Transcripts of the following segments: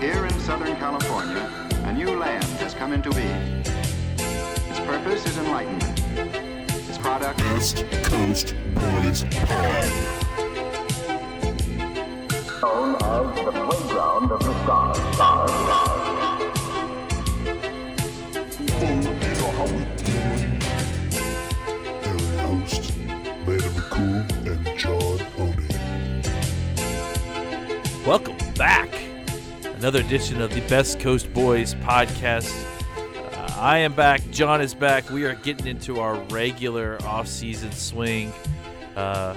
Here in Southern California, a new land has come into being. Its purpose is enlightenment. Its product Best Coast Boys Pod. known as the playground of the stars. stars, stars. Follow me on how we doing. Area host, Landon McCool and John Owning. Welcome back. Another edition of the Best Coast Boys podcast. Uh, I am back. John is back. We are getting into our regular off-season swing. Uh,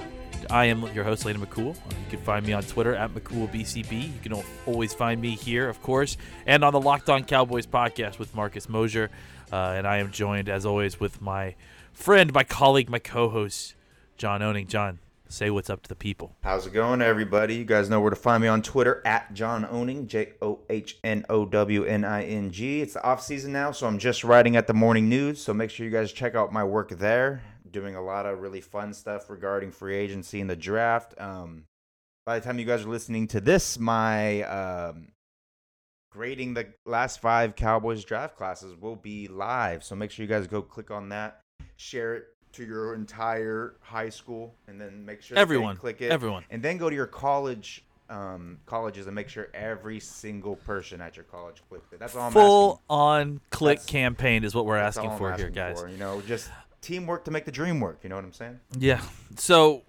I am your host, Landon McCool. You can find me on Twitter at McCoolBCB. You can always find me here, of course, and on the Locked On Cowboys podcast with Marcus Mosher. Uh, and I am joined, as always, with my friend, my colleague, my co-host, John Owning. John, say what's up to the people. How's it going, everybody? You guys know where to find me on Twitter at John Owning, J O H N O W N I N G. It's the off season now, so I'm just writing at the morning news. So make sure you guys check out my work there. Doing a lot of really fun stuff regarding free agency and the draft. Um, by the time you guys are listening to this, my um, grading the last five Cowboys draft classes will be live. So make sure you guys go click on that, share it to your entire high school, and then make sure Everyone, click it. everyone. and then go to your college um, colleges and make sure every single person at your college clicked it. That's all I'm full on click That's- campaign is what we're asking for here, guys. for, You know, just teamwork to make the dream work. You know what I'm saying? Yeah. So,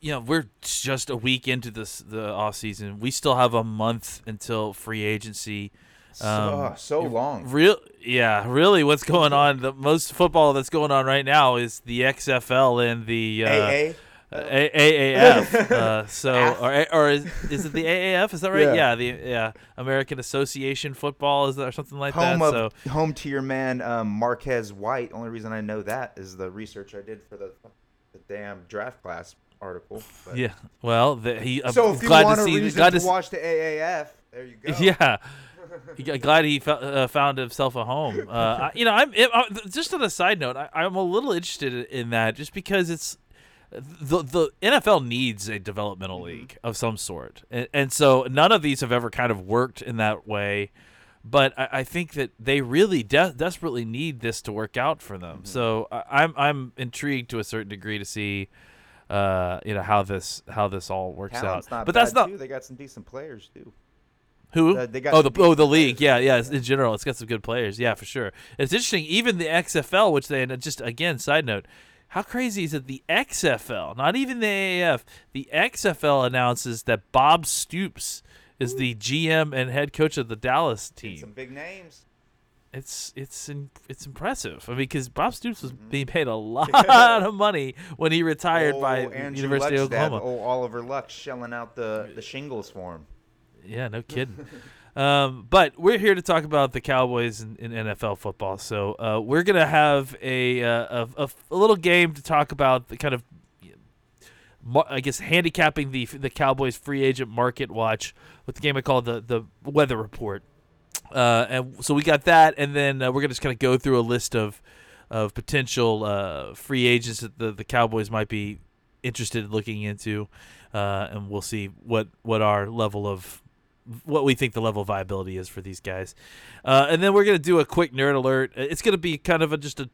you know, we're just a week into this the off season. We still have a month until free agency. So, Um, oh, so long. Real, yeah, really. What's going on? The most football that's going on right now is the XFL and the uh, AA. uh, A- AAF. uh, so, or, or is, is it the AAF? Is that right? Yeah. Yeah. the yeah American Association Football is that or something like Home that. of so, home to your man um, Marquez White. Only reason I know that is the research I did for the the damn draft class article. But- yeah. Well, the, he. I'm So if you want to see. reason glad to, to watch the AAF, there you go. Yeah. Glad he uh, found himself a home. Uh, you know, I'm it, uh, just on a side note. I, I'm a little interested in- that, just because it's the the NFL needs a developmental league of some sort, and, and so none of these have ever kind of worked in that way. But I, I think that they really de- desperately need this to work out for them. So I, I'm I'm intrigued to a certain degree to see, uh, you know, how this how this all works Talent's out. but that's not Too. They got some decent players too. Who? Uh, they got oh, the oh the league. Yeah, yeah. In general, it's got some good players. Yeah, for sure. It's interesting. Even the XFL, which they and just again side note, how crazy is it? The XFL, not even the AAF, the XFL announces that Bob Stoops is the GM and head coach of the Dallas team. Some big names. It's it's in, it's impressive. I mean, because Bob Stoops was Mm-hmm. being paid a lot of money when he retired by Oh, Andrew University of Oklahoma. Oh, Oliver Luck shelling out the, the shingles for him. Yeah, no kidding. um, but we're here to talk about the Cowboys in, in NFL football. So uh, we're gonna have a, uh, a, a a little game to talk about the kind of, I guess, handicapping the the Cowboys free agent market watch with the game I call the the weather report. Uh, and so we got that, and then uh, we're gonna just kind of go through a list of of potential uh, free agents that the, the Cowboys might be interested in looking into, uh, and we'll see what what our level of what we think the level of viability is for these guys. Uh, and then we're gonna do a quick nerd alert. It's gonna be kind of a just a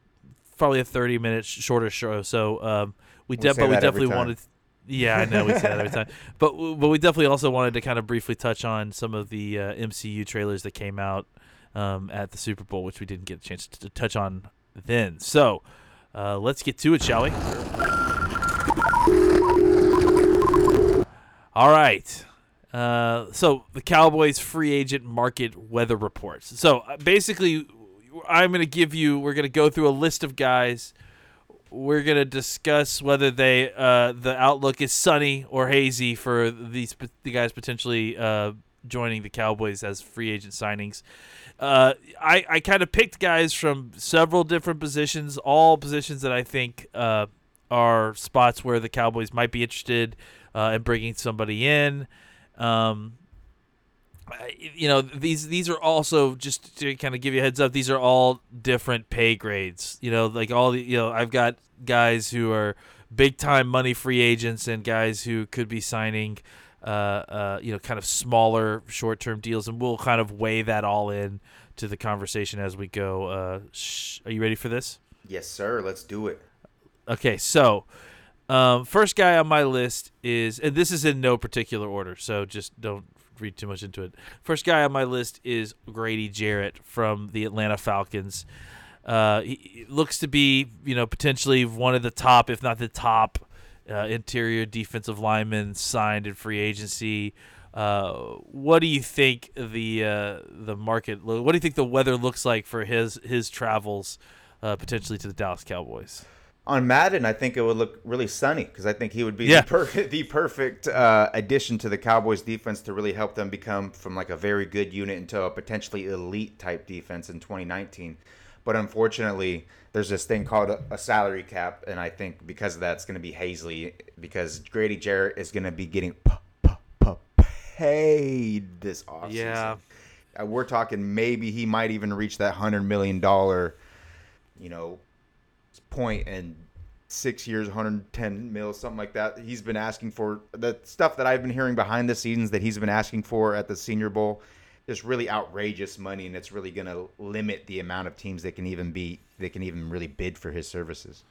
probably a thirty minute sh- shorter show. So um, we, We but we definitely wanted. Yeah, I know we say that every time, but but we definitely also wanted to kind of briefly touch on some of the uh, MCU trailers that came out um, at the Super Bowl, which we didn't get a chance to touch on then. So uh, let's get to it, shall we? All right. Uh, so the Cowboys free agent market weather reports. So uh, basically, I'm going to give you. We're going to go through a list of guys. We're going to discuss whether they uh, the outlook is sunny or hazy for these the guys potentially uh, joining the Cowboys as free agent signings. Uh, I I kind of picked guys from several different positions, all positions that I think uh, are spots where the Cowboys might be interested uh, in bringing somebody in. Um, you know these these are also just to kind of give you a heads up these are all different pay grades you know like all the you know i've got guys who are big time money free agents and guys who could be signing uh, uh, you know, kind of smaller short term deals, and we'll kind of weigh that all in to the conversation as we go. Uh, sh- are you ready for this? Yes, sir. Let's do it. Okay, so um, first guy on my list is, and this is in no particular order, so just don't read too much into it. First guy on my list is Grady Jarrett from the Atlanta Falcons. Uh, he he looks to be, you know, potentially one of the top, if not the top, uh, interior defensive linemen signed in free agency. Uh, what do you think the uh, the market? What do you think the weather looks like for his his travels uh, potentially to the Dallas Cowboys? On Madden, I think it would look really sunny because I think he would be Yeah. the perfect, the perfect uh, addition to the Cowboys defense to really help them become from like a very good unit into a potentially elite type defense in 2019. But unfortunately, there's this thing called a, a salary cap, and I think because of that, it's going to be Hazley because Grady Jarrett is going to be getting p- p- p- paid this offseason. Yeah. Uh, we're talking maybe he might even reach that hundred million dollar, you know, point in six years, 110 mil, something like that. He's been asking for the stuff that I've been hearing behind the scenes that he's been asking for at the Senior Bowl. Just really outrageous money, and it's really going to limit the amount of teams that can even be that can even really bid for his services.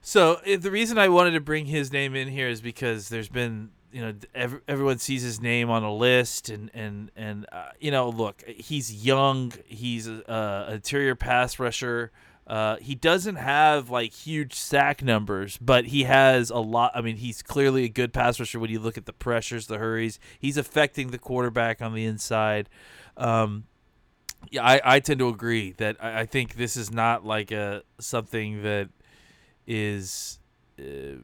So eh, the reason I wanted to bring his name in here is because there's been you know ev- everyone sees his name on a list and and and uh, you know look he's young he's a, a interior pass rusher uh, he doesn't have like huge sack numbers but he has a lot I mean he's clearly a good pass rusher when you look at the pressures the hurries. He's affecting the quarterback on the inside. Um, yeah I, I tend to agree that I, I think this is not like a something that is uh,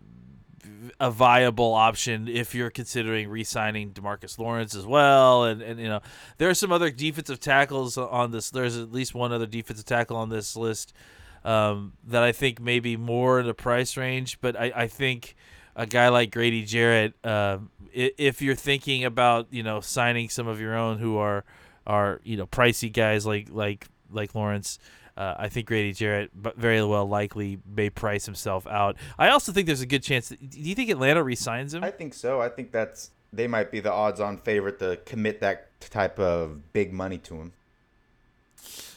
a viable option if you're considering re-signing Demarcus Lawrence as well. And, and you know, there are some other defensive tackles on this. There's at least one other defensive tackle on this list um, that I think may be more in the price range. But I, I think a guy like Grady Jarrett, uh, if you're thinking about you know signing some of your own who are are you know pricey guys like like like Lawrence. Uh, I think Grady Jarrett, but very well likely, may price himself out. I also think there's a good chance. That, do you think Atlanta resigns him? I think so. I think that's they might be the odds-on favorite to commit that type of big money to him.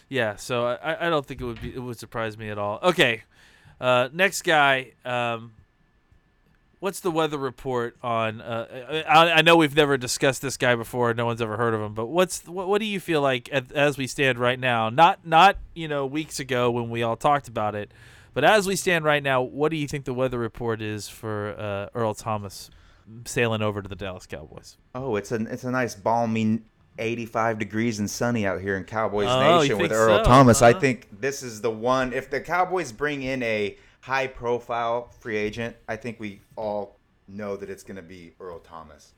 Yeah, so I, I don't think it would be it would surprise me at all. Okay, uh, next guy. Um, what's the weather report on? Uh, I, I know we've never discussed this guy before. No one's ever heard of him. But what's what, what do you feel like at, as we stand right now? Not not you know weeks ago when we all talked about it, but as we stand right now, what do you think the weather report is for uh, Earl Thomas sailing over to the Dallas Cowboys? Oh, it's a it's a nice balmy 85 degrees and sunny out here in Cowboys Oh, Nation with Earl so, Thomas. I huh? think this is the one. If the Cowboys bring in a high profile free agent, I think we all know that it's going to be Earl Thomas.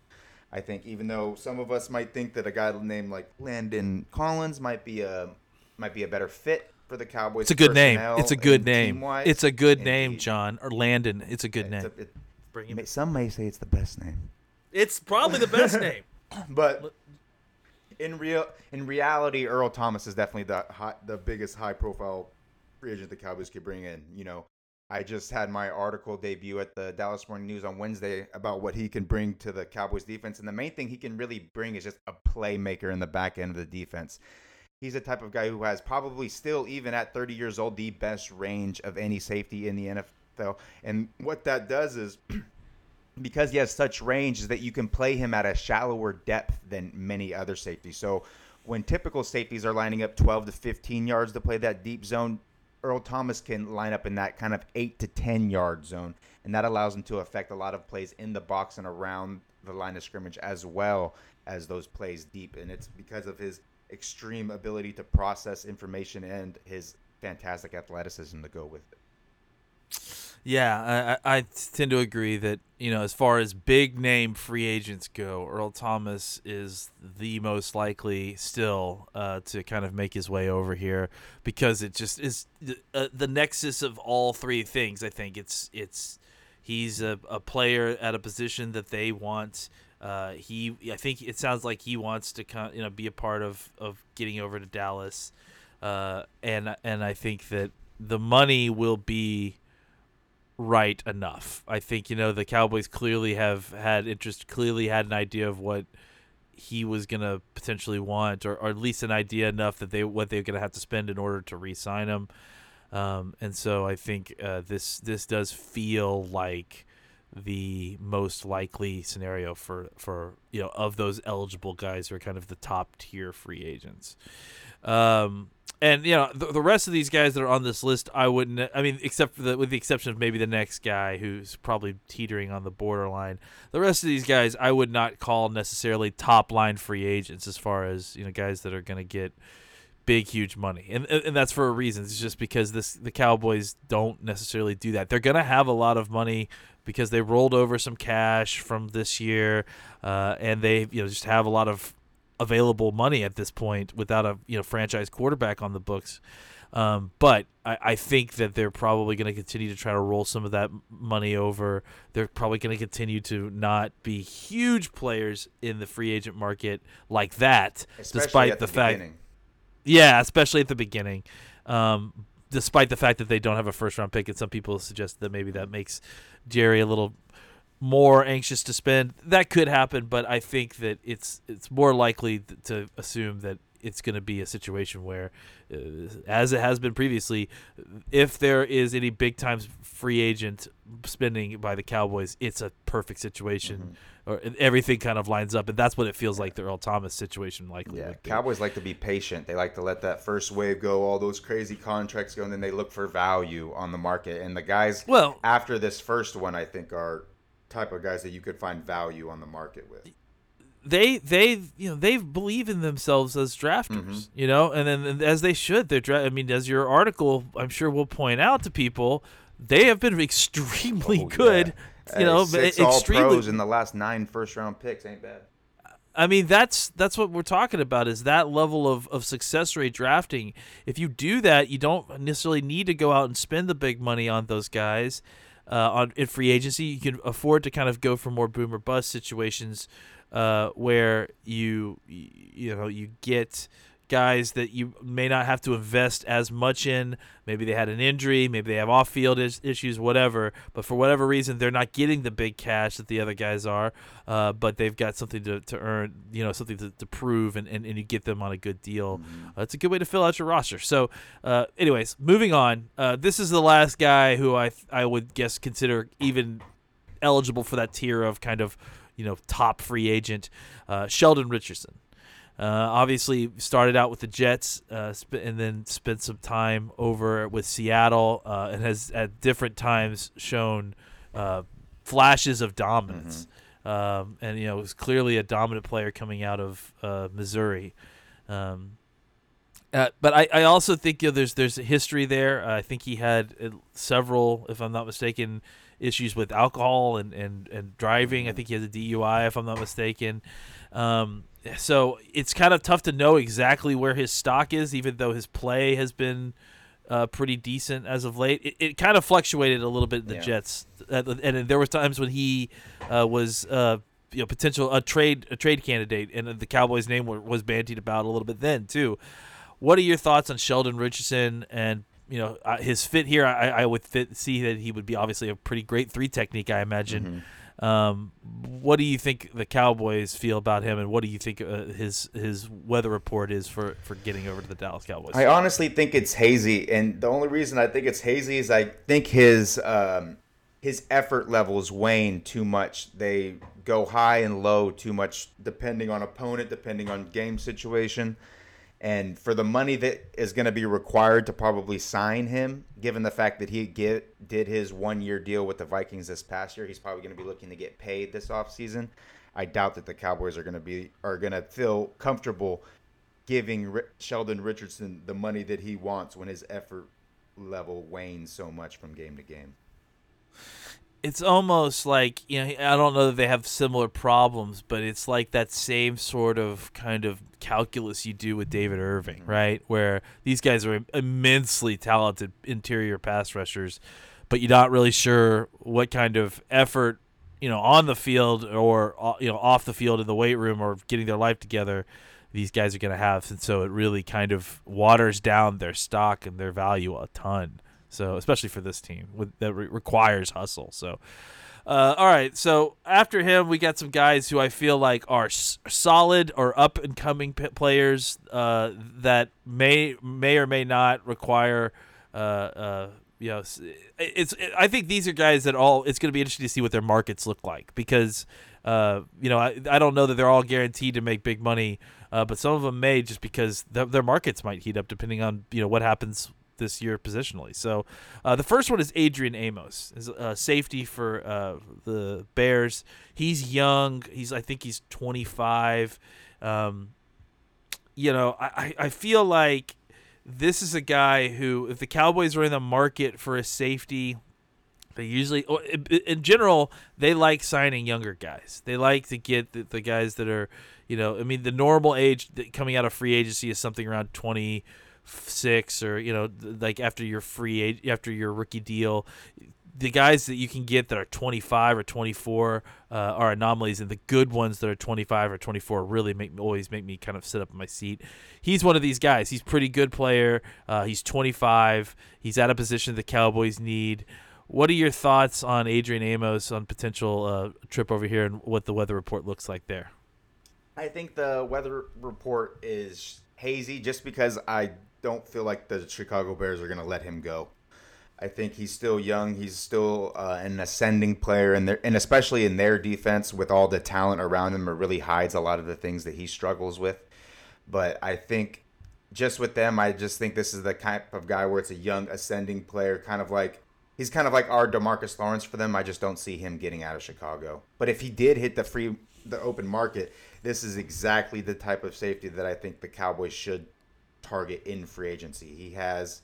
I think even though some of us might think that a guy named like Landon Collins might be a might be a better fit for the Cowboys. It's a good name. It's a good name. It's a good name, indeed. John or Landon. It's a good It's name. a- it- Bring some may say it's the best name. It's probably the best name. But in real in reality, Earl Thomas is definitely the high, the biggest high profile free agent the Cowboys could bring in. You know, I just had my article debut at the Dallas Morning News on Wednesday about what he can bring to the Cowboys defense, and the main thing he can really bring is just a playmaker in the back end of the defense. He's the type of guy who has probably still, even at 30 years old, the best range of any safety in the NFL. And what that does is because he has such range is that you can play him at a shallower depth than many other safeties. So when typical safeties are lining up 12 to 15 yards to play that deep zone, Earl Thomas can line up in that kind of 8 to 10 yard zone. And that allows him to affect a lot of plays in the box and around the line of scrimmage as well as those plays deep. And it's because of his extreme ability to process information and his fantastic athleticism to go with it. Yeah, I, I tend to agree that you know as far as big name free agents go, Earl Thomas is the most likely still uh, to kind of make his way over here because it just is the, uh, the nexus of all three things. I think it's it's he's a, a player at a position that they want. Uh, he I think it sounds like he wants to you know be a part of of getting over to Dallas, uh, and and I think that the money will be right enough. I think you know the Cowboys clearly have had interest, clearly had an idea of what he was gonna potentially want, or, or at least an idea enough that they what they're gonna have to spend in order to re-sign him. Um, and so I think uh, this this does feel like the most likely scenario for for you know of those eligible guys who are kind of the top tier free agents. Um, and you know the, the rest of these guys that are on this list, I wouldn't. I mean, except for the with the exception of maybe the next guy who's probably teetering on the borderline. The rest of these guys, I would not call necessarily top line free agents as far as you know guys that are going to get big huge money and and that's for a reason it's just because this the cowboys don't necessarily do that they're going to have a lot of money because they rolled over some cash from this year uh, and they you know just have a lot of available money at this point without a you know franchise quarterback on the books. Um, but I, I think that they're probably going to continue to try to roll some of that money over. They're probably going to continue to not be huge players in the free agent market like that, Especially despite at the, the fact. beginning. Yeah, especially at the beginning. Um, despite the fact that they don't have a first round pick, and some people suggest that maybe that makes Jerry a little more anxious to spend. That could happen, but I think that it's it's more likely th- to assume that it's going to be a situation where, uh, as it has been previously, if there is any big time free agent spending by the Cowboys, it's a perfect situation, or everything kind of lines up, and that's what it feels like the Earl Thomas situation likely Yeah. Cowboys like to be patient. They like to let that first wave go, all those crazy contracts go, and then they look for value on the market. And the guys Well- after this first one, I think, are type of guys that you could find value on the market with. they they you know they believe in themselves as drafters Mm-hmm. you know and then and as they should they're dra- i mean as your article i'm sure will point out to people they have been extremely Oh, good yeah. you know six all pros in the last nine first round picks ain't bad. I mean that's that's what we're talking about is that level of, of success rate drafting. If you do that, you don't necessarily need to go out and spend the big money on those guys uh, on in free agency. You can afford to kind of go for more boom or bust situations uh, where you you know you get guys that you may not have to invest as much in. Maybe they had an injury, maybe they have off field is- issues, whatever. But for whatever reason, they're not getting the big cash that the other guys are. Uh, but they've got something to, to earn, you know, something to, to prove, and, and, and you get them on a good deal. Uh, it's a good way to fill out your roster. So, uh, anyways, moving on. Uh, this is the last guy who I I would guess consider even eligible for that tier of kind of you know top free agent, uh, Sheldon Richardson. Uh, obviously, started out with the Jets, uh, sp- and then spent some time over with Seattle, uh, and has at different times shown uh, flashes of dominance. Um, and you know, was clearly a dominant player coming out of uh, Missouri. Um, uh, but I, I also think you know, there's there's a history there. I think he had several, if I'm not mistaken, issues with alcohol and, and, and driving. I think he has a DUI, if I'm not mistaken. Um, so it's kind of tough to know exactly where his stock is, even though his play has been uh, pretty decent as of late. It, it kind of fluctuated a little bit in the Yeah. Jets, uh, and there was times when he uh, was. Uh, you know, potential a trade a trade candidate, and the Cowboys' name wa- was bandied about a little bit then too. What are your thoughts on Sheldon Richardson and you know uh, his fit here? I, I would fit, see that he would be obviously a pretty great three technique, I imagine. Um, what do you think the Cowboys feel about him, and what do you think uh, his his weather report is for for getting over to the Dallas Cowboys? I honestly think it's hazy, and the only reason I think it's hazy is I think his um, his effort levels wane too much. They go high and low too much, depending on opponent, depending on game situation. And for the money that is going to be required to probably sign him, given the fact that he get, did his one year deal with the Vikings this past year, he's probably going to be looking to get paid this offseason. I doubt that the Cowboys are going to be are going to feel comfortable giving Sheldon Richardson the money that he wants when his effort level wanes so much from game to game. It's almost like you know I don't know that they have similar problems, but it's like that same sort of kind of calculus you do with David Irving, right? Where these guys are immensely talented interior pass rushers, but you're not really sure what kind of effort you know on the field or uh, you know off the field in the weight room or getting their life together these guys are going to have. And so it really kind of waters down their stock and their value a ton So especially for this team with, that re- requires hustle. So. Uh, all right, so after him, we got some guys who I feel like are s- solid or up and coming p- players uh, that may may or may not require. Uh, uh, you know, it's. It, I think these are guys that all. It's going to be interesting to see what their markets look like because, uh, you know, I, I don't know that they're all guaranteed to make big money, uh, but some of them may just because th- their markets might heat up depending on you know what happens this year positionally. So uh, the first one is Adrian Amos, is uh, safety for uh, the Bears. He's young. He's I think he's 25. Um, you know, I, I feel like this is a guy who, if the Cowboys are in the market for a safety, they usually, in- general, they like signing younger guys. They like to get the, the guys that are, you know, I mean, the normal age coming out of free agency is something around 26 or, you know, like after your free age, after your rookie deal. The guys that you can get that are 25 or 24 uh, are anomalies, and the good ones that are 25 or 24 really make always make me kind of sit up in my seat. He's one of these guys. He's pretty good player. Uh, he's 25. He's at a position the Cowboys need. What are your thoughts on Adrian Amos on potential uh, trip over here and what the weather report looks like there? I think the weather report is hazy just because I don't feel like the Chicago Bears are going to let him go. I think he's still young. He's still uh, an ascending player, and and especially in their defense, with all the talent around him, it really hides a lot of the things that he struggles with. But I think just with them, I just think this is the type of guy where it's a young ascending player, kind of like he's kind of like our Demarcus Lawrence for them. I just don't see him getting out of Chicago. But if he did hit the free, the open market, this is exactly the type of safety that I think the Cowboys should target in free agency. He has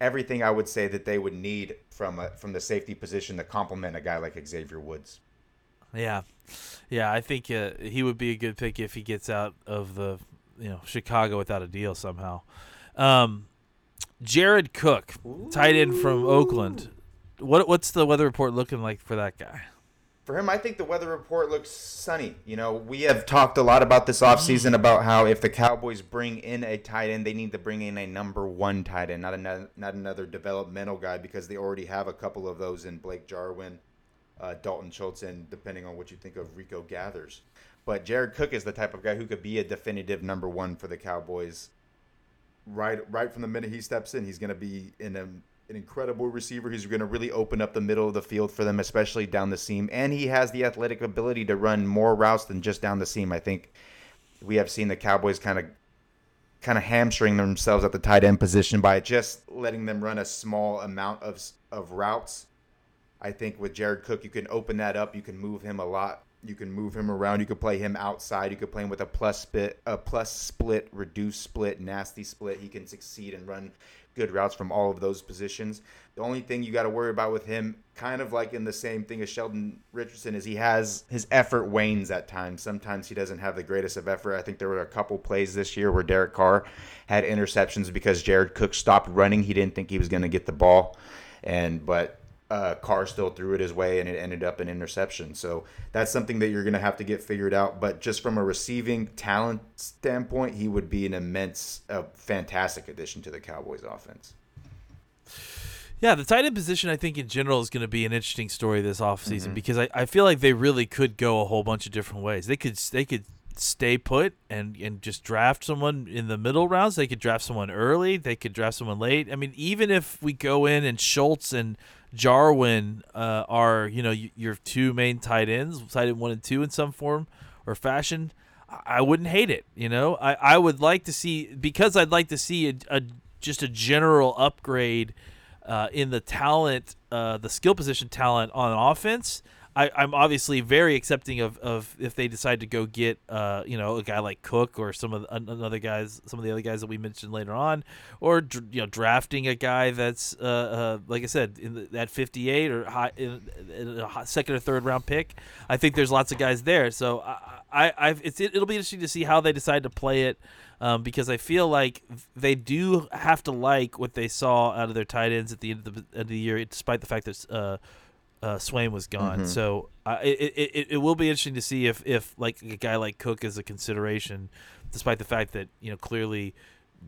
everything I would say that they would need from a, from the safety position to complement a guy like Xavier Woods. Yeah, yeah, I think uh, he would be a good pick if he gets out of the you know Chicago without a deal somehow. Um, Jared Cook, tight end from Oakland. What what's the weather report looking like for that guy? For him, I think the weather report looks sunny. You know, we have talked a lot about this offseason about how if the Cowboys bring in a tight end, they need to bring in a number one tight end, not another, not another developmental guy, because they already have a couple of those in Blake Jarwin, uh, Dalton Schultz, and depending on what you think of Rico Gathers. But Jared Cook is the type of guy who could be a definitive number one for the Cowboys. Right, right from the minute he steps in, he's going to be in a an incredible receiver. He's going to really open up the middle of the field for them, especially down the seam. And he has the athletic ability to run more routes than just down the seam. I think we have seen the Cowboys kind of kind of hamstring themselves at the tight end position by just letting them run a small amount of of routes. I think with Jared Cook, you can open that up. You can move him a lot. You can move him around. You can play him outside. You can play him with a plus split, a plus split, reduced split, nasty split. He can succeed and run good routes from all of those positions. The only thing you got to worry about with him, kind of like in the same thing as Sheldon Richardson, is he has his effort wanes at times. Sometimes he doesn't have the greatest of effort. I think there were a couple plays this year where Derek Carr had interceptions because Jared Cook stopped running. He didn't think he was going to get the ball, and but uh, Carr still threw it his way, and it ended up an interception. So that's something that you're going to have to get figured out. But just from a receiving talent standpoint, he would be an immense, uh, fantastic addition to the Cowboys offense. Yeah, the tight end position, I think in general is going to be an interesting story this offseason Mm-hmm. because I, I feel like they really could go a whole bunch of different ways. They could they could stay put and, and just draft someone in the middle rounds. They could draft someone early. They could draft someone late. I mean, even if we go in and Schultz and Jarwin uh, are you know your two main tight ends, tight end one and two in some form or fashion, I I wouldn't hate it. You know, I, I would like to see because I'd like to see a, a just a general upgrade uh, in the talent, uh, the skill position talent on offense. I, I'm obviously very accepting of, of if they decide to go get uh, you know a guy like Cook or some of the, another guys, some of the other guys that we mentioned later on, or you know drafting a guy that's uh, uh, like I said in the, at 58 or high, in, in a second or third round pick. I think there's lots of guys there, so I, I I've, it's it'll be interesting to see how they decide to play it. Um, because I feel like they do have to like what they saw out of their tight ends at the end of the, end of the year, despite the fact that uh, uh, Swain was gone. So uh, it, it, it, will be interesting to see if, if like a guy like Cook is a consideration, despite the fact that you know clearly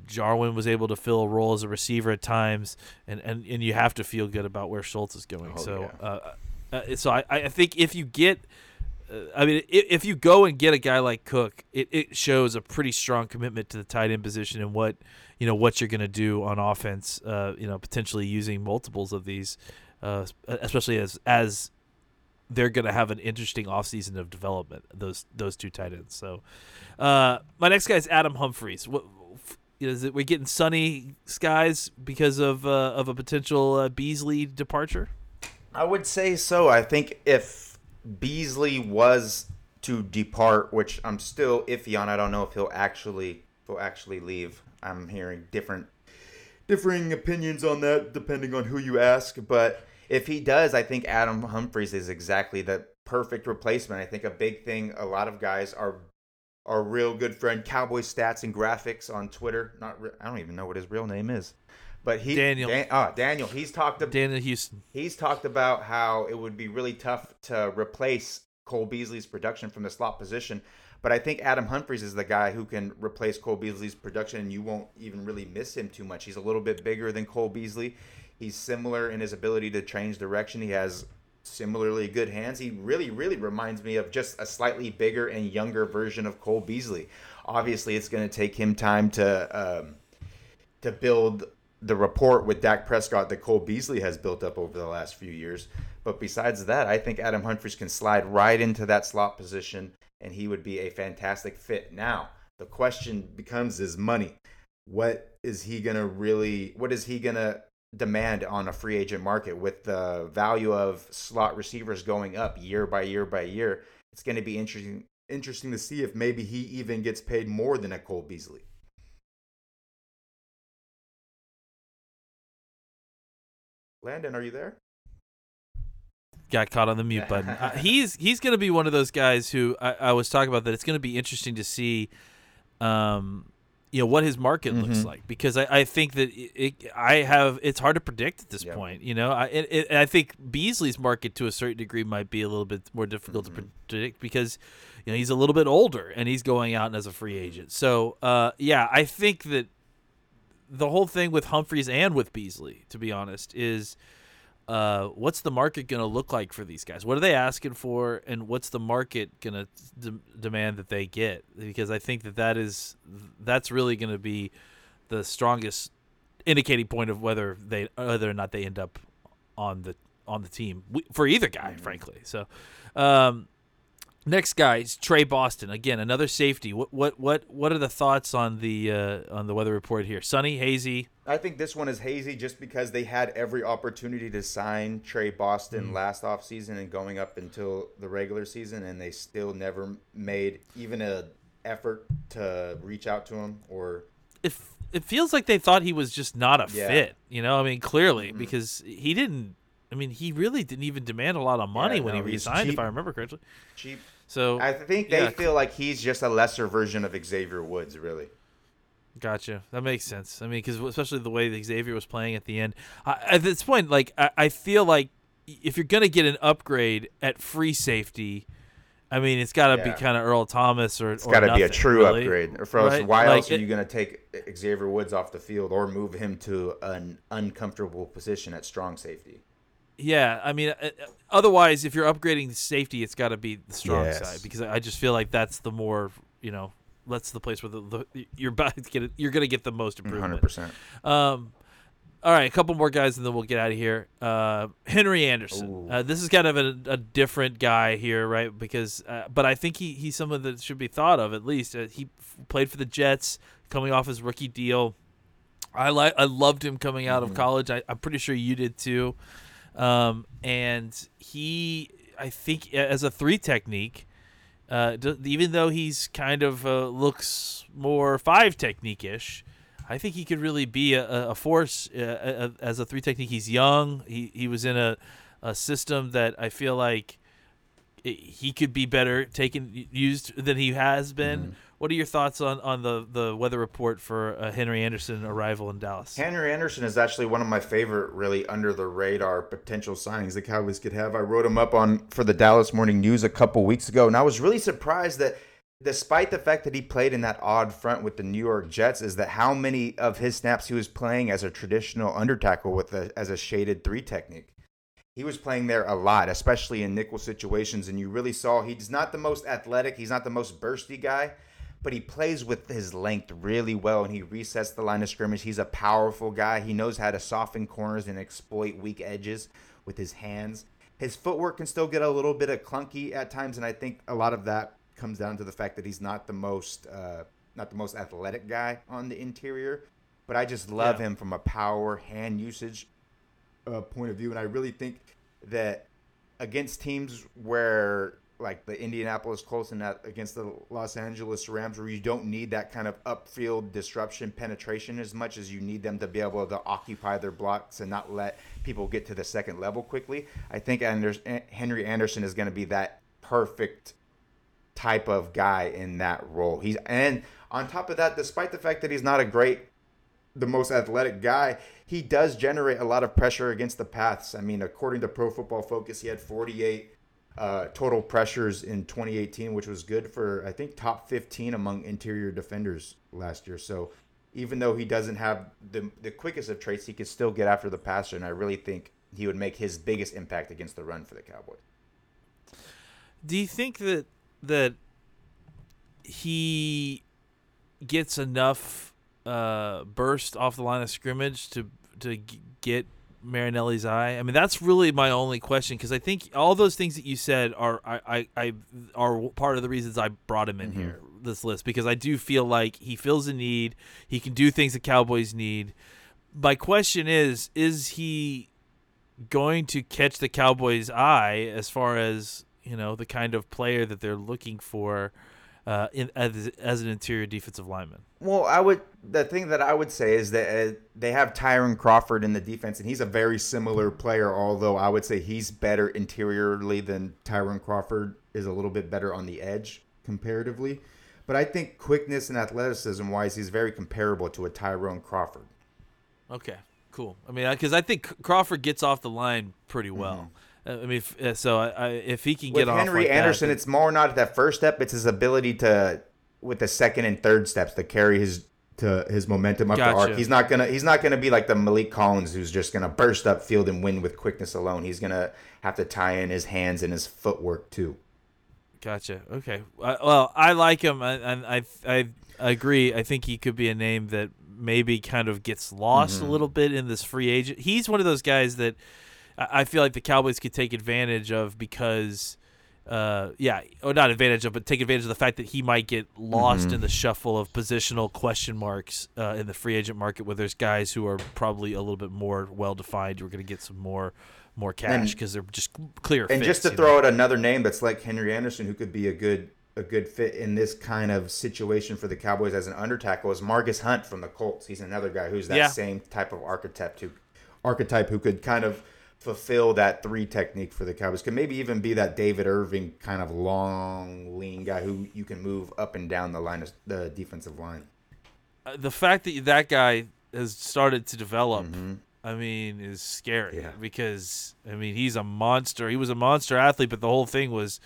Jarwin was able to fill a role as a receiver at times, and, and, and you have to feel good about where Schultz is going. Oh, so, yeah. uh, uh, so I, I think if you get, uh, I mean, if, if you go and get a guy like Cook, it, it shows a pretty strong commitment to the tight end position and what you know what you're going to do on offense. Uh, you know, potentially using multiples of these, uh, especially as as they're going to have an interesting offseason of development. Those those two tight ends. So, uh, my next guy is Adam Humphries. What is it? We're getting sunny skies because of uh, of a potential uh, Beasley departure. I would say so. I think if Beasley was to depart, which I'm still iffy on, I don't know if he'll actually he'll actually leave. I'm hearing different differing opinions on that depending on who you ask, but if he does, I think Adam Humphries is exactly the perfect replacement. I think a big thing a lot of guys are our real good friend Cowboy Stats and Graphics on Twitter. Not re- I don't even know what his real name is. But he Daniel. Dan, ah, Daniel, he's talked about Daniel Houston. he's talked about how it would be really tough to replace Cole Beasley's production from the slot position. But I think Adam Humphries is the guy who can replace Cole Beasley's production, and you won't even really miss him too much. He's a little bit bigger than Cole Beasley. He's similar in his ability to change direction. He has similarly good hands. He really, really reminds me of just a slightly bigger and younger version of Cole Beasley. Obviously, it's going to take him time to um, to build the rapport with Dak Prescott that Cole Beasley has built up over the last few years. But besides that, I think Adam Humphries can slide right into that slot position and he would be a fantastic fit. Now, the question becomes is money. What is he going to really what is he going to demand on a free agent market with the value of slot receivers going up year by year by year? It's going to be interesting interesting to see if maybe he even gets paid more than a Cole Beasley. Landon, are you there? Got caught on the mute button. Uh, he's he's going to be one of those guys who I, I was talking about that it's going to be interesting to see, um, you know, what his market looks Mhm. like because I, I think that it, it, I have it's hard to predict at this Yep. point. You know, I it, I think Beasley's market to a certain degree might be a little bit more difficult Mhm. to predict because you know he's a little bit older and he's going out as a free agent. So uh, yeah, I think that the whole thing with Humphries and with Beasley, to be honest, is uh, what's the market going to look like for these guys? What are they asking for, and what's the market going to de- demand that they get? Because I think that that is that's really going to be the strongest indicating point of whether they whether or not they end up on the on the team w- for either guy, frankly. So, um, next guy is Tre Boston. Again, another safety. What what what what are the thoughts on the uh, on the weather report here? Sunny, hazy. I think this one is hazy just because they had every opportunity to sign Tre Boston last offseason and going up until the regular season, and they still never made even a effort to reach out to him or it it feels like they thought he was just not a Yeah. fit. You know, I mean, clearly Mhm. because he didn't. I mean, he really didn't even demand a lot of money Yeah, when no, he resigned, if. I remember correctly. cheap. So I think they yeah. feel like he's just a lesser version of Xavier Woods, really. Gotcha. That makes sense. I mean, because especially the way that Xavier was playing at the end. I, at this point, like I, I feel like if you're gonna get an upgrade at free safety, I mean, it's got to be kind of Earl Thomas or It's got to be a true really. upgrade. Or for else, Right? why Like, else are you going to take Xavier Woods off the field or move him to an uncomfortable position at strong safety? Yeah, I mean, uh, uh, otherwise, if you're upgrading safety, it's got to be the strong Yes. side because I just feel like that's the more you know, that's the place where the, the you're about to get it, you're gonna get the most Hundred improvement. percent. Um, all right, a couple more guys, and then we'll get out of here. Uh, Henry Anderson. Uh, this is kind of a, a different guy here, right? Because, uh, but I think he he's someone that should be thought of at least. Uh, he f- played for the Jets, coming off his rookie deal. I like I loved him coming out of college. I, I'm pretty sure you did too. Um, and he, I think, as a three technique, uh, d- even though he's kind of uh, looks more five technique ish, I think he could really be a, a- a force uh, a- as a three technique. He's young. He he was in a, a system that I feel like i- he could be better taken used than he has been. What are your thoughts on, on the, the weather report for uh, Henry Anderson arrival in Dallas? Henry Anderson is actually one of my favorite, really under the radar potential signings the Cowboys could have. I wrote him up on for the Dallas Morning News a couple weeks ago, and I was really surprised that despite the fact that he played in that odd front with the New York Jets, is that how many of his snaps he was playing as a traditional under tackle with a, as a shaded three technique. He was playing there a lot, especially in nickel situations, and you really saw he's not the most athletic, he's not the most bursty guy, but he plays with his length really well and he resets the line of scrimmage. He's a powerful guy. He knows how to soften corners and exploit weak edges with his hands. His footwork can still get a little bit of clunky at times, and I think a lot of that comes down to the fact that he's not the most uh, not the most athletic guy on the interior. But I just love Yeah. him from a power hand usage uh, point of view, and I really think that against teams where like the Indianapolis Colts and that against the Los Angeles Rams, where you don't need that kind of upfield disruption penetration as much as you need them to be able to occupy their blocks and not let people get to the second level quickly. I think Anders- eh, Henry Anderson is going to be that perfect type of guy in that role. He's and on top of that, despite the fact that he's not a great the most athletic guy, he does generate a lot of pressure against the paths. I mean, according to Pro Football Focus, he had 48 uh, total pressures in 2018, which was good for I think top 15 among interior defenders last year. So even though he doesn't have the the quickest of traits, he could still get after the passer, and I really think he would make his biggest impact against the run for the Cowboys. Do you think that that he gets enough uh, burst off the line of scrimmage to to get Marinelli's eye? I mean, that's really my only question because I think all those things that you said are I, I, I are part of the reasons I brought him in mm-hmm. here this list because I do feel like he feels a need. He can do things the Cowboys need. My question is: Is he going to catch the Cowboys' eye as far as you know the kind of player that they're looking for uh, in as, as an interior defensive lineman? Well, I would. The thing that I would say is that uh, they have Tyrone Crawford in the defense, and he's a very similar player. Although I would say he's better interiorly than Tyrone Crawford is a little bit better on the edge comparatively. But I think quickness and athleticism wise, he's very comparable to a Tyrone Crawford. Okay, cool. I mean, because I think Crawford gets off the line pretty well. Uh, I mean, if, uh, so I, I, if he can. With get off Henry like Anderson, then- it's more not that first step; it's his ability to, with the second and third steps, to carry his to his momentum up the arc. He's not gonna he's not gonna be like the Maliek Collins who's just gonna burst up field and win with quickness alone. He's gonna have to tie in his hands and his footwork too. Gotcha. Okay. Uh, well, I like him, and and I, I I agree. I think he could be a name that maybe kind of gets lost Mm-hmm. a little bit in this free agent. He's one of those guys that I feel like the Cowboys could take advantage of because, uh, yeah, or not advantage of, but take advantage of the fact that he might get lost Mm-hmm. in the shuffle of positional question marks uh, in the free agent market, where there's guys who are probably a little bit more well defined. You're going to get some more more cash because they're just clear. And just to fits, you know? throw out another name that's like Henry Anderson, who could be a good a good fit in this kind of situation for the Cowboys as an under tackle, is Margus Hunt from the Colts. He's another guy who's that Yeah. same type of archetype who archetype who could kind of fulfill that three technique for the Cowboys. Could maybe even be that David Irving kind of long, lean guy who you can move up and down the line of the defensive line. uh, the fact that that guy has started to develop, I mean, is scary Mm-hmm. Yeah. because I mean he's a monster. He was a monster athlete, but the whole thing was,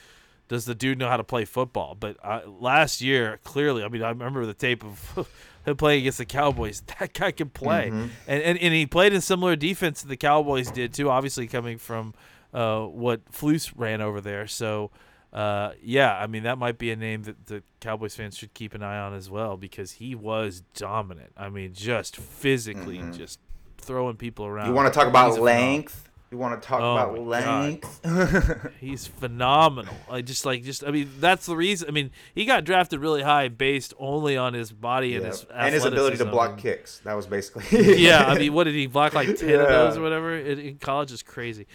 does the dude know how to play football? But uh, last year, clearly, I mean, I remember the tape of him playing against the Cowboys. That guy can play, Mm-hmm. and, and and he played in similar defense that the Cowboys did too. Obviously, coming from uh, what Flus ran over there, so. Uh, yeah, I mean that might be a name that the Cowboys fans should keep an eye on as well because he was dominant. I mean, just physically, just throwing people around. Mm-hmm. You want to talk about length? You want to talk Oh about length? He's phenomenal. I just like just. I mean, that's the reason. I mean, he got drafted really high based only on his body and his and his ability to block kicks. That was basically. yeah, I mean, what did he block like ten of those or whatever in, in college? Is crazy.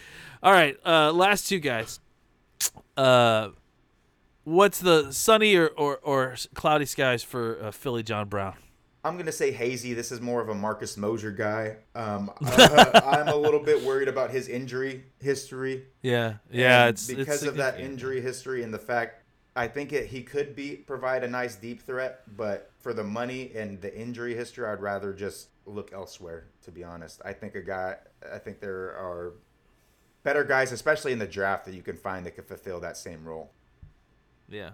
All right, uh, last two guys. Uh, what's the sunny or, or, or cloudy skies for uh, Philly John Brown? I'm gonna say hazy. This is more of a Marcus Mosher guy. Um, I, I'm a little bit worried about his injury history. Yeah, yeah, it's because it's of that injury history and the fact I think it, he could be provide a nice deep threat, but for the money and the injury history, I'd rather just look elsewhere. To be honest, I think a guy. I think there are better guys, especially in the draft, that you can find that could fulfill that same role. Yeah.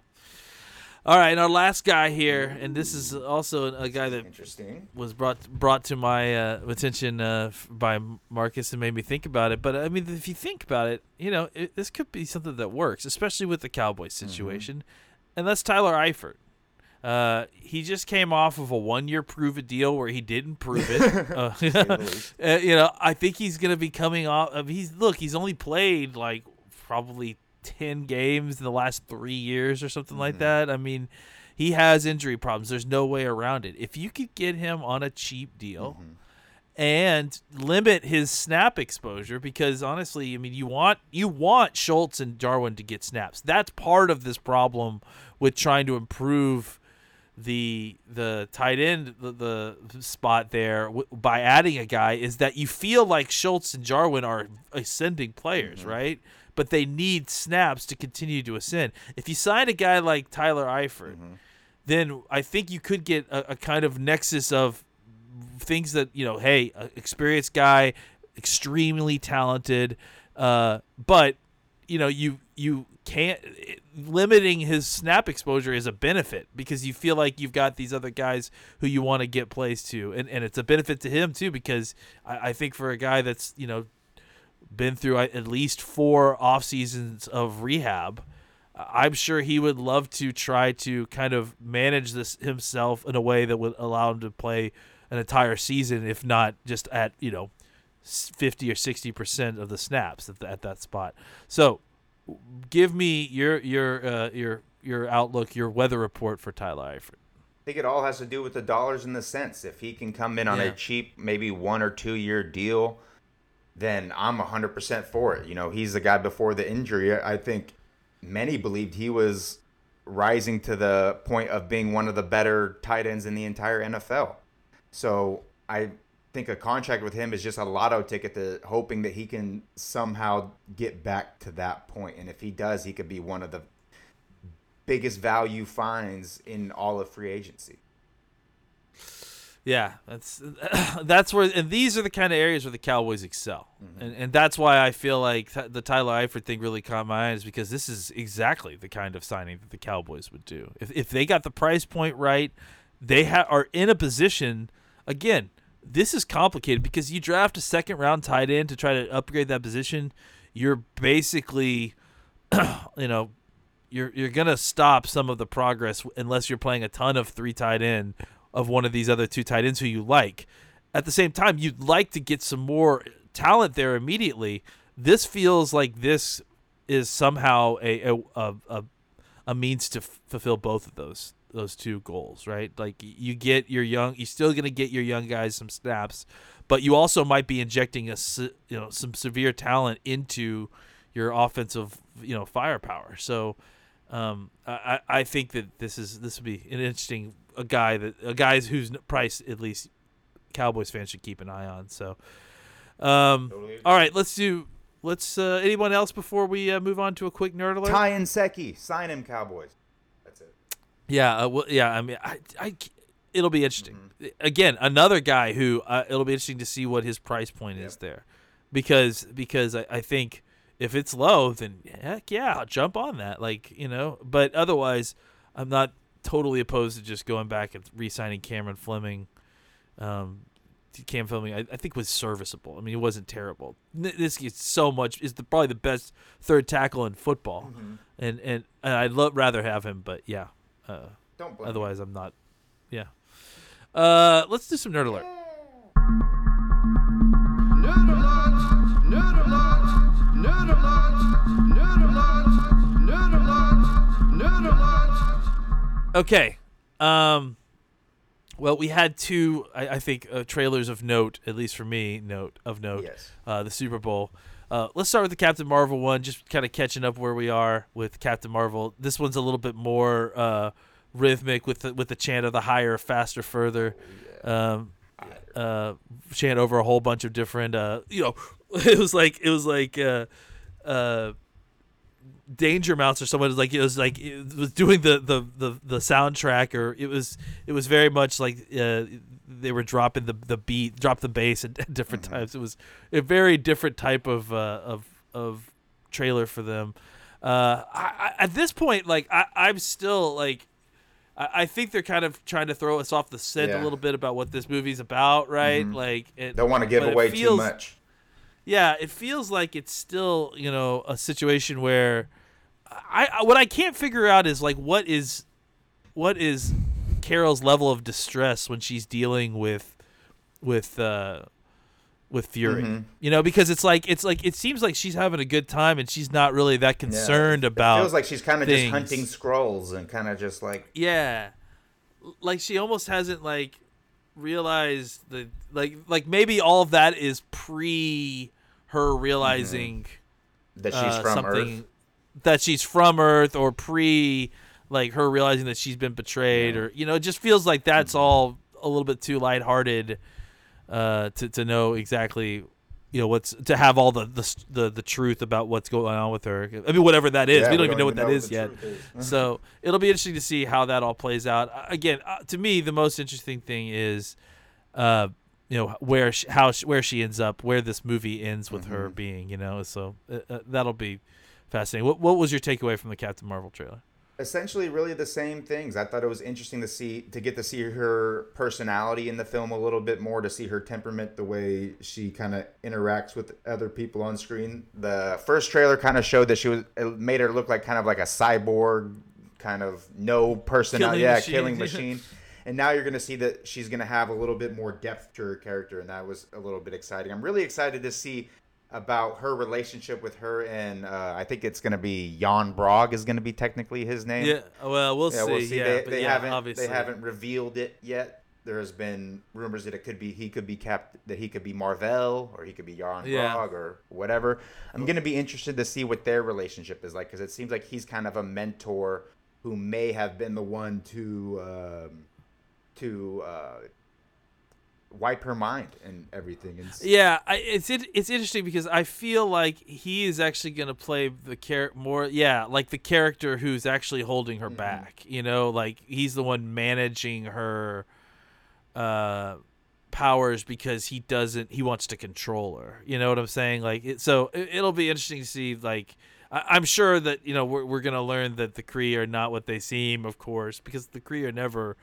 All right, and our last guy here, and this is also a guy that Interesting. was brought brought to my uh, attention uh, by Marcus and made me think about it. But I mean, if you think about it, you know, it, this could be something that works, especially with the Cowboys situation, and that's Tyler Eifert. Uh, he just came off of a one-year prove it deal where he didn't prove it. uh, uh, you know, I think he's going to be coming off. Mean, he's look, he's only played like probably ten games in the last three years or something like hmm. that. I mean, he has injury problems. There's no way around it. If you could get him on a cheap deal mm-hmm. and limit his snap exposure, because honestly, I mean, you want you want Schultz and Jarwin to get snaps. That's part of this problem with trying to improve the the tight end the, the spot there w- by adding a guy is that you feel like Schultz and Jarwin are ascending players, mm-hmm. right? But they need snaps to continue to ascend. If you sign a guy like Tyler Eifert, then I think you could get a, a kind of nexus of things that you know. Hey, experienced guy, extremely talented, uh, but you know you you can't limiting his snap exposure is a benefit because you feel like you've got these other guys who you want to get plays to and, and it's a benefit to him too because I, I think for a guy that's you know been through uh, at least four off seasons of rehab i'm sure he would love to try to kind of manage this himself in a way that would allow him to play an entire season if not just at you know 50 or 60 percent of the snaps at, the, at that spot so give me your your uh, your your outlook, your weather report for Tyler Eifert. I think it all has to do with the dollars and the cents. If he can come in on Yeah. a cheap, maybe one or two year deal, then I'm 100% for it. You know, he's the guy before the injury. I think many believed he was rising to the point of being one of the better tight ends in the entire NFL. So I think a contract with him is just a lotto ticket to hoping that he can somehow get back to that point. And if he does, he could be one of the biggest value finds in all of free agency. Yeah, that's that's where, and these are the kind of areas where the Cowboys excel, mm-hmm. and and that's why I feel like th- the Tyler Eifert thing really caught my eye is because this is exactly the kind of signing that the Cowboys would do if if they got the price point right, they ha- are in a position. Again, this is complicated because you draft a second round tight end to try to upgrade that position. You're basically, you know, you're you're gonna stop some of the progress unless you're playing a ton of three tight end of one of these other two tight ends who you like. At the same time, you'd like to get some more talent there immediately. This feels like this is somehow a a a, a, a means to f- fulfill both of those those two goals, right? Like you get your young, you're still gonna get your young guys some snaps, but you also might be injecting a you know some severe talent into your offensive you know firepower. So um, I I think that this is this would be an interesting a guy that a guy's whose price at least Cowboys fans should keep an eye on. So, um, all right, let's do let's uh, anyone else before we uh, move on to a quick nerd alert. Ty Nsekhe, sign him, Cowboys. That's it. Yeah, uh, well, yeah. I mean, I, I, it'll be interesting. Again, another guy who uh, it'll be interesting to see what his price point is there, because because I, I think if it's low, then heck yeah, I'll jump on that. Like you know, but otherwise, I'm not totally opposed to just going back and re-signing Cameron Fleming. Um, Cam Fleming, I, I think was serviceable. I mean, it wasn't terrible. N- This is so much is the probably the best third tackle in football, and and, and I'd lo- rather have him, but yeah. Uh, Don't blame Otherwise, I'm not. Yeah. Uh, let's do some nerd alert. Okay. Um. Well, we had two, I, I think, uh, trailers of note, at least for me, note of note. Yes. Uh, the Super Bowl. Uh, let's start with the Captain Marvel one, just kind of catching up where we are with Captain Marvel. This one's a little bit more uh, rhythmic with the, with the chant of the higher, faster, further. Um, uh, chant over a whole bunch of different, uh, you know, it was like it was like uh, uh, Danger Mouse or someone was like it was like it was doing the, the, the, the soundtrack or it was it was very much like uh, they were dropping the, the beat drop the bass at, at different times it was a very different type of uh, of of trailer for them uh, I, I, at this point like I, I'm still like I, I think they're kind of trying to throw us off the scent Yeah. a little bit about what this movie's about, right? Like, it, Don't want to give away feels- too much. Yeah, it feels like it's still, you know, a situation where I, I what I can't figure out is like what is what is Carol's level of distress when she's dealing with with uh with Fury. Mm-hmm. You know, because it's like it's like it seems like she's having a good time and she's not really that concerned about It feels like she's kind of just hunting Skrulls and kind of just like Yeah. Like she almost hasn't like realized the like like maybe all of that is pre her realizing that she's uh, from something Earth. that she's from Earth or pre like her realizing that she's been betrayed or you know it just feels like that's all a little bit too lighthearted uh to to know exactly you know what's to have all the the the, the truth about what's going on with her. I mean whatever that is. Yeah, we don't even know what that is yet. is. so it'll be interesting to see how that all plays out. Again, uh, to me, the most interesting thing is, uh, you know, where she, how she, where she ends up, where this movie ends with her Mm-hmm. being. You know, so uh, uh, that'll be fascinating. What what was your takeaway from the Captain Marvel trailer? Essentially really the same things. I thought it was interesting to see to get to see her personality in the film a little bit more, to see her temperament, the way she kind of interacts with other people on screen. The first trailer kind of showed that she was it made her look like kind of like a cyborg, kind of no personality, Killing yeah, machine. killing machine. And now you're going to see that she's going to have a little bit more depth to her character, and that was a little bit exciting. I'm really excited to see about her relationship with her and uh, I think it's going to be Yon-Rogg is going to be technically his name. Yeah, well, we'll Yeah, see. we'll see. Yeah, they they yeah, haven't obviously. they haven't revealed it yet. There has been rumors that it could be he could be Cap that he could be Marvel or he could be Jan Yeah. Brog or whatever. I'm gonna be interested to see what their relationship is like because it seems like he's kind of a mentor who may have been the one to um, to uh, wipe her mind and everything. And Yeah, I, it's it, it's interesting because I feel like he is actually going to play the character more. Yeah, like the character who's actually holding her back. You know, like he's the one managing her uh, powers because he doesn't. He wants to control her. You know what I'm saying? Like it, so, it, it'll be interesting to see. Like I, I'm sure that you know we're we're going to learn that the Kree are not what they seem, of course, because the Kree are never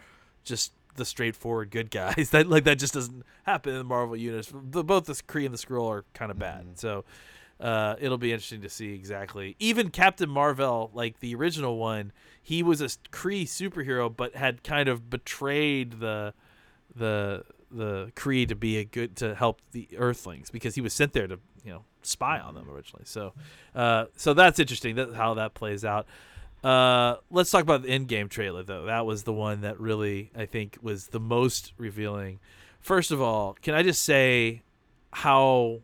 just the straightforward good guys. That like that just doesn't happen in the Marvel universe. The, both the Kree and the Skrull are kind of bad. So uh, it'll be interesting to see exactly. Even Captain Marvel, like the original one, he was a Kree superhero, but had kind of betrayed the the the Kree to be a good to help the Earthlings because he was sent there to you know spy on them originally. So uh, so that's interesting. That how that plays out. Uh, let's talk about the end game trailer though. That was the one that really I think was the most revealing. First of all, can I just say how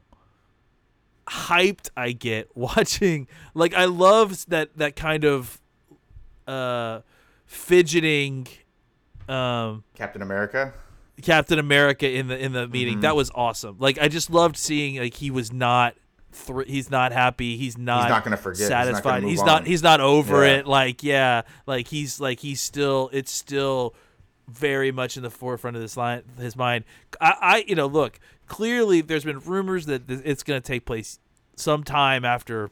hyped I get watching like I love that that kind of uh fidgeting um Captain America. Captain America in the in the meeting. That was awesome. Like I just loved seeing like he was not he's not happy. He's not not gonna forget. He's not satisfied. He's not he's not over Yeah. it. Like yeah, like he's like he's still it's still very much in the forefront of this line his mind. I, I you know look clearly there's been rumors that th- it's going to take place sometime after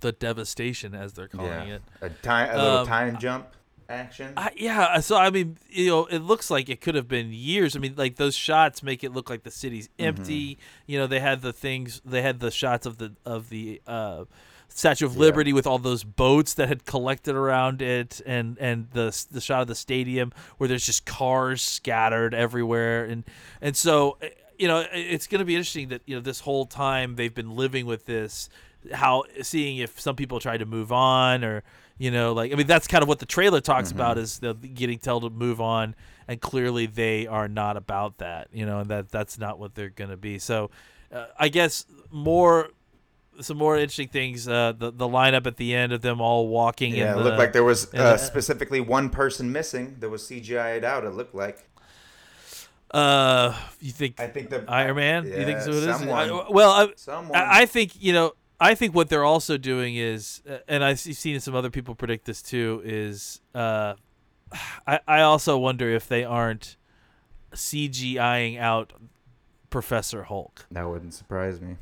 the devastation as they're calling Yeah, it. a time a little Um, time jump action. I, yeah, so I mean, you know, it looks like it could have been years. I mean, like those shots make it look like the city's Mm-hmm. empty. You know, they had the things, they had the shots of the of the uh, Statue of Liberty with all those boats that had collected around it, and and the the shot of the stadium where there's just cars scattered everywhere, and and so eh, you know, it's going to be interesting that you know this whole time they've been living with this how seeing if some people try to move on or you know like i mean that's kind of what the trailer talks about is the getting told to move on and clearly they are not about that you know and that that's not what they're going to be so uh, i guess more some more interesting things uh the, the lineup at the end of them all walking yeah, in it looked like there was uh, the- specifically one person missing. There was CGI'd out. It looked like. uh you think I think the Iron Man? you think Yeah, so? It is. someone. I- well, I, Someone. I, I think you know. I think what they're also doing is, uh, and I've seen some other people predict this too. Is uh, I I also wonder if they aren't CGIing out Professor Hulk. That wouldn't surprise me.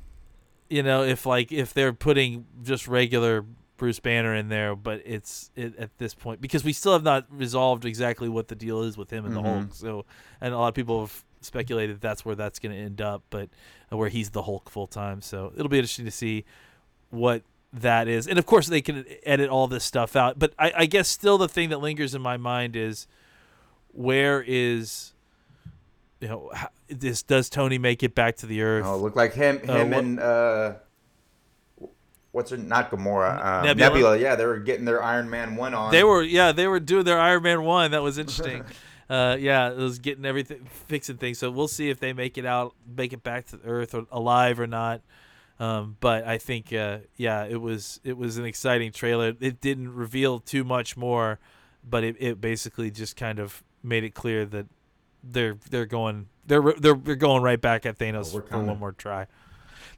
You know, if like if they're putting just regular Bruce Banner in there, but it's it, at this point because we still have not resolved exactly what the deal is with him and the Mm-hmm. Hulk. So, and a lot of people have speculated that's where that's going to end up, but uh, where he's the Hulk full time. So it'll be interesting to see what that is, and of course they can edit all this stuff out. But I, I guess still the thing that lingers in my mind is where is you know how, this does Tony make it back to the Earth? Oh, look like him, Uh, him what- and uh, what's her? Not Gamora. Um, Nebula? Nebula. Yeah, they were getting their Iron Man one on. They were, yeah, they were doing their Iron Man one. That was interesting. uh, yeah, it was getting everything, fixing things. So we'll see if they make it out, make it back to the Earth or alive or not. Um, but I think, uh, yeah, it was it was an exciting trailer. It didn't reveal too much more, but it, it basically just kind of made it clear that they're they're going they're they're, they're going right back at Thanos Oh, for one more try.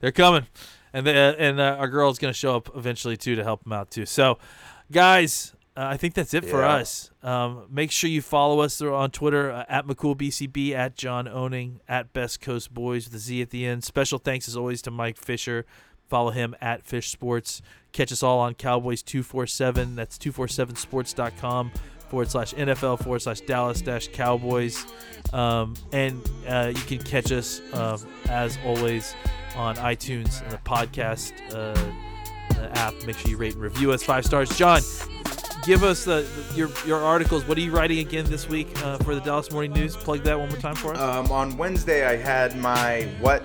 They're coming, and the, and uh, our girl's gonna show up eventually too to help them out too. So, guys, uh, I think that's it for us. Um, make sure you follow us on Twitter uh, at McCoolBCB, at John Owning, at Best Coast Boys with a Z at the end. Special thanks as always to Mike Fisher. Follow him at Fish Sports. Catch us all on Cowboys 247. That's 247sports.com forward slash NFL forward slash Dallas dash Cowboys. Um, and uh, you can catch us, um, as always, on iTunes and the podcast uh, app. Make sure you rate and review us five stars. John, give us the- your your articles. What are you writing again this week uh, for the Dallas Morning News? Plug that one more time for us. Um, on Wednesday, I had my what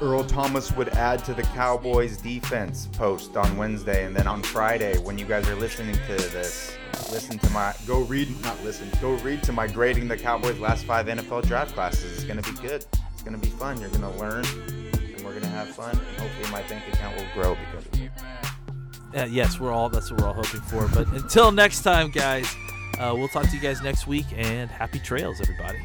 Earl Thomas would add to the Cowboys defense post on Wednesday, and then on Friday, when you guys are listening to this, listen to my go read not listen go read to my grading the Cowboys last five NFL draft classes. It's gonna be good. It's gonna be fun. You're gonna learn, and we're gonna have fun, and hopefully my bank account will grow because of it. Uh, yes, we're all that's what we're all hoping for. But until next time, guys, uh, we'll talk to you guys next week. And happy trails, everybody.